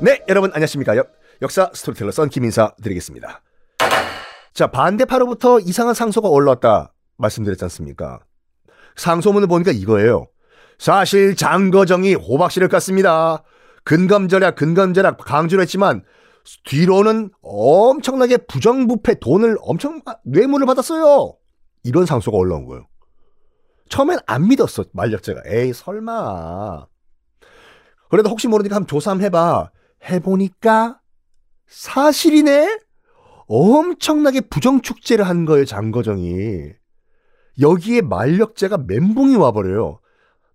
네, 여러분 안녕하십니까? 역, 역사 스토리텔러 썬 김인사 드리겠습니다. 자, 반대파로부터 이상한 상소가 올라왔다 말씀드렸지 않습니까? 상소문을 보니까 이거예요. 사실 장거정이 호박씨를 깠습니다. 근검절약, 근검절약 강조를 했지만 뒤로는 엄청나게 부정부패 돈을 엄청 뇌물을 받았어요. 이런 상소가 올라온 거예요. 처음엔 안 믿었어, 만력제가. 에이, 설마. 그래도 혹시 모르니까 한번 조사 한번 해봐. 해보니까 사실이네? 엄청나게 부정축제를 한 거예요, 장거정이. 여기에 만력제가 멘붕이 와버려요.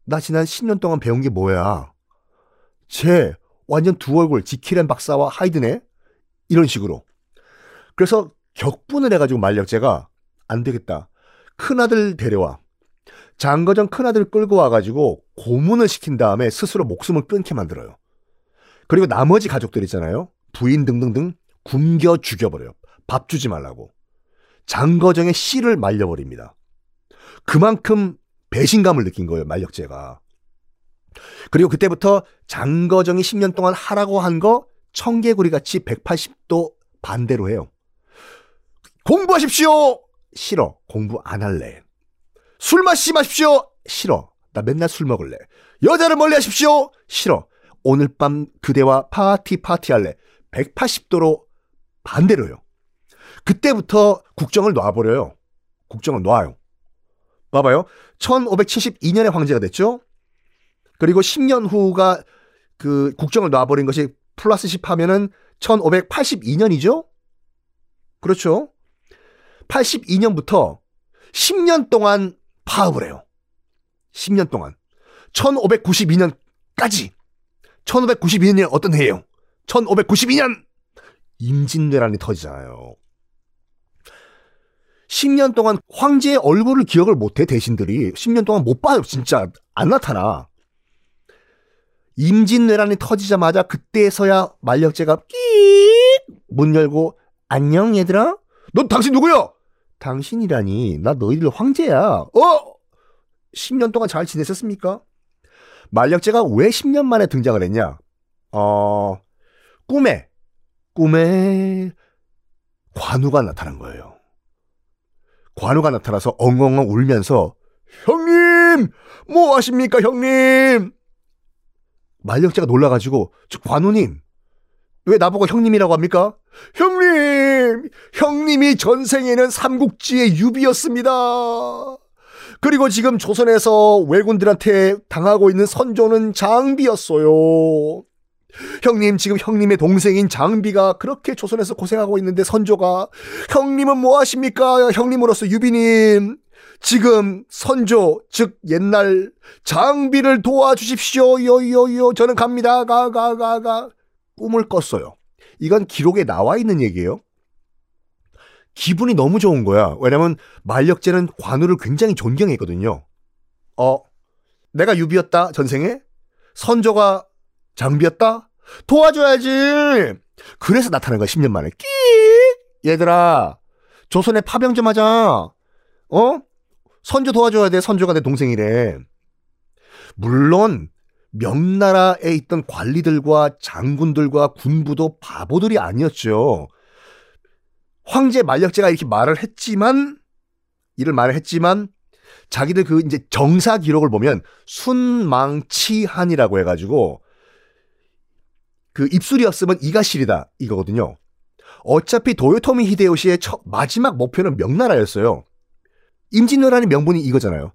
나 지난 10년 동안 배운 게 뭐야? 쟤 완전 두 얼굴 지키렌 박사와 하이드네? 이런 식으로. 그래서 격분을 해가지고 만력제가 안 되겠다. 큰아들 데려와. 장거정 큰아들 끌고 와가지고 고문을 시킨 다음에 스스로 목숨을 끊게 만들어요. 그리고 나머지 가족들 있잖아요. 부인 등등등 굶겨 죽여버려요. 밥 주지 말라고. 장거정의 씨를 말려버립니다. 그만큼 배신감을 느낀 거예요, 만력제가. 그리고 그때부터 장거정이 10년 동안 하라고 한 거 청개구리 같이 180도 반대로 해요. 공부하십시오! 싫어. 공부 안 할래. 술 마시지 마십시오! 싫어. 나 맨날 술 먹을래. 여자를 멀리 하십시오! 싫어. 오늘 밤 그대와 파티 파티 할래. 180도로 반대로요. 그때부터 국정을 놔버려요. 국정을 놔요. 봐봐요. 1572년에 황제가 됐죠? 그리고 10년 후가 그 국정을 놔버린 것이 플러스 10 하면은 1582년이죠? 그렇죠? 82년부터 10년 동안 파업을 해요. 10년 동안. 1592년까지. 1592년이 어떤 해예요? 1592년! 임진왜란이 터지잖아요. 10년 동안 황제의 얼굴을 기억을 못해, 대신들이. 10년 동안 못 봐요, 진짜. 안 나타나. 임진왜란이 터지자마자 그때서야 만력제가 끼문 열고 안녕 얘들아? 너 당신 누구야? 당신이라니 나 너희들 황제야. 어? 10년 동안 잘 지냈었습니까? 만력제가 왜 10년 만에 등장을 했냐? 어 꿈에 꿈에 관우가 나타난 거예요. 관우가 나타나서 엉엉엉 울면서 형님 뭐 하십니까 형님 만력제가 놀라가지고 저 관우님 왜 나보고 형님이라고 합니까? 형님 형님이 전생에는 삼국지의 유비였습니다. 그리고 지금 조선에서 왜군들한테 당하고 있는 선조는 장비였어요. 형님 지금 형님의 동생인 장비가 그렇게 조선에서 고생하고 있는데 선조가 형님은 뭐 하십니까? 형님으로서 유비님 지금 선조 즉 옛날 장비를 도와주십시오. 요요요 저는 갑니다. 가 가 가가 꿈을 꿨어요. 이건 기록에 나와 있는 얘기예요. 기분이 너무 좋은 거야. 왜냐면 만력제는 관우를 굉장히 존경했거든요. 어, 내가 유비였다 전생에 선조가 장비였다 도와줘야지. 그래서 나타난 거야 10년 만에. 끼 얘들아 조선에 파병 좀 하자. 어? 선조 도와줘야 돼. 선조가 내 동생이래. 물론 명나라에 있던 관리들과 장군들과 군부도 바보들이 아니었죠. 황제 만력제가 이렇게 말을 했지만 이를 말을 했지만 자기들 그 이제 정사 기록을 보면 순망치한이라고 해가지고 그 입술이 없으면 이가 시리다 이거거든요. 어차피 도요토미 히데요시의 첫, 마지막 목표는 명나라였어요. 임진왜란의 명분이 이거잖아요.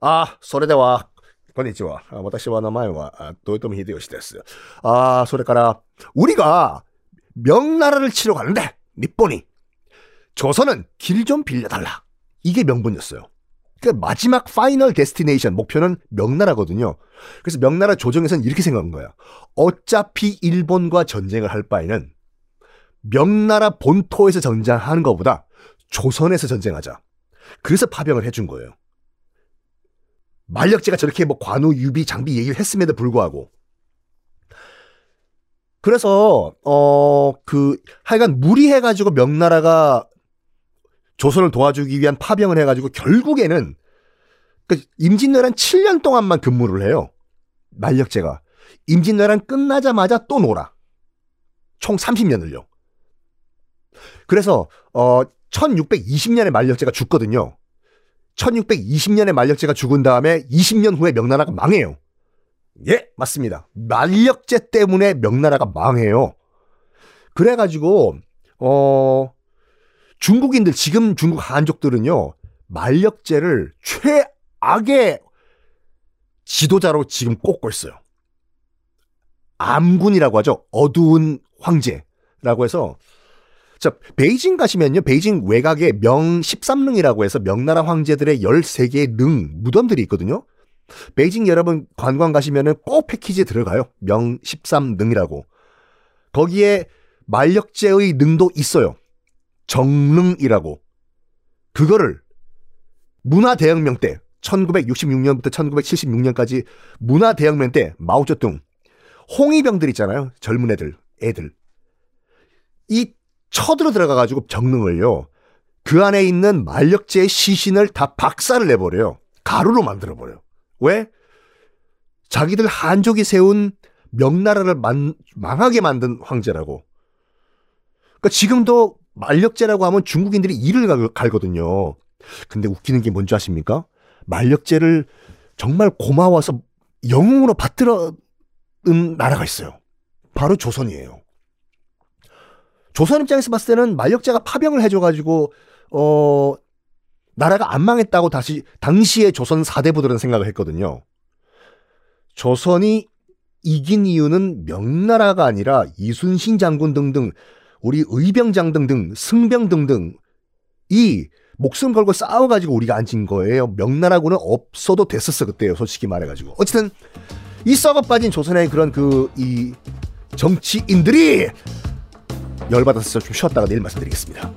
아, それでは こんにちは 私の名前が 도요토미 히데요시 ですよ. 아, それから 우리가 명나라를 치러 가는데 日本이 조선은 길 좀 빌려달라. 이게 명분이었어요. 그러니까 마지막 final destination 목표는 명나라거든요. 그래서 명나라 조정에서는 이렇게 생각한 거야. 어차피 일본과 전쟁을 할 바에는 명나라 본토에서 전쟁하는 것보다 조선에서 전쟁하자. 그래서 파병을 해준 거예요. 만력제가 저렇게 뭐 관우, 유비, 장비 얘기를 했음에도 불구하고. 그래서, 어, 그, 하여간 무리해가지고 명나라가 조선을 도와주기 위한 파병을 해가지고 결국에는 그 임진왜란 7년 동안만 근무를 해요. 만력제가. 임진왜란 끝나자마자 또 놀아. 총 30년을요. 그래서 어 1620년에 만력제가 죽거든요. 1620년에 만력제가 죽은 다음에 20년 후에 명나라가 망해요. 예, 맞습니다. 만력제 때문에 명나라가 망해요. 그래가지고 어 중국인들 지금 중국 한족들은요 만력제를 최악의 지도자로 지금 꼽고 있어요. 암군이라고 하죠. 어두운 황제라고 해서 자, 베이징 가시면요. 베이징 외곽에 명 13릉이라고 해서 명나라 황제들의 13개의 릉, 무덤들이 있거든요. 베이징 여러분 관광 가시면은 꼭 패키지에 들어가요. 명 13릉이라고. 거기에 만력제의 능도 있어요. 정릉이라고. 그거를 문화 대혁명 때 1966년부터 1976년까지 문화 대혁명 때 마오쩌둥 홍위병들 있잖아요. 젊은 애들, 애들. 이 쳐들어 들어가 가지고 정릉을요. 그 안에 있는 만력제의 시신을 다 박살을 내버려요. 가루로 만들어 버려요. 왜? 자기들 한족이 세운 명나라를 만, 망하게 만든 황제라고. 그러니까 지금도 만력제라고 하면 중국인들이 이를 갈거든요. 근데 웃기는 게 뭔지 아십니까? 만력제를 정말 고마워서 영웅으로 받들어 은 나라가 있어요. 바로 조선이에요. 조선 입장에서 봤을 때는 만력제가 파병을 해줘가지고 어 나라가 안 망했다고 다시 당시에 조선 사대부들은 생각을 했거든요. 조선이 이긴 이유는 명나라가 아니라 이순신 장군 등등 우리 의병장 등등 승병 등등 이 목숨 걸고 싸워가지고 우리가 앉은 거예요. 명나라군은 없어도 됐었어 그때요. 솔직히 말해가지고 어쨌든 이 썩어 빠진 조선의 그런 그 이 정치인들이 열받아서 좀 쉬었다가 내일 말씀드리겠습니다.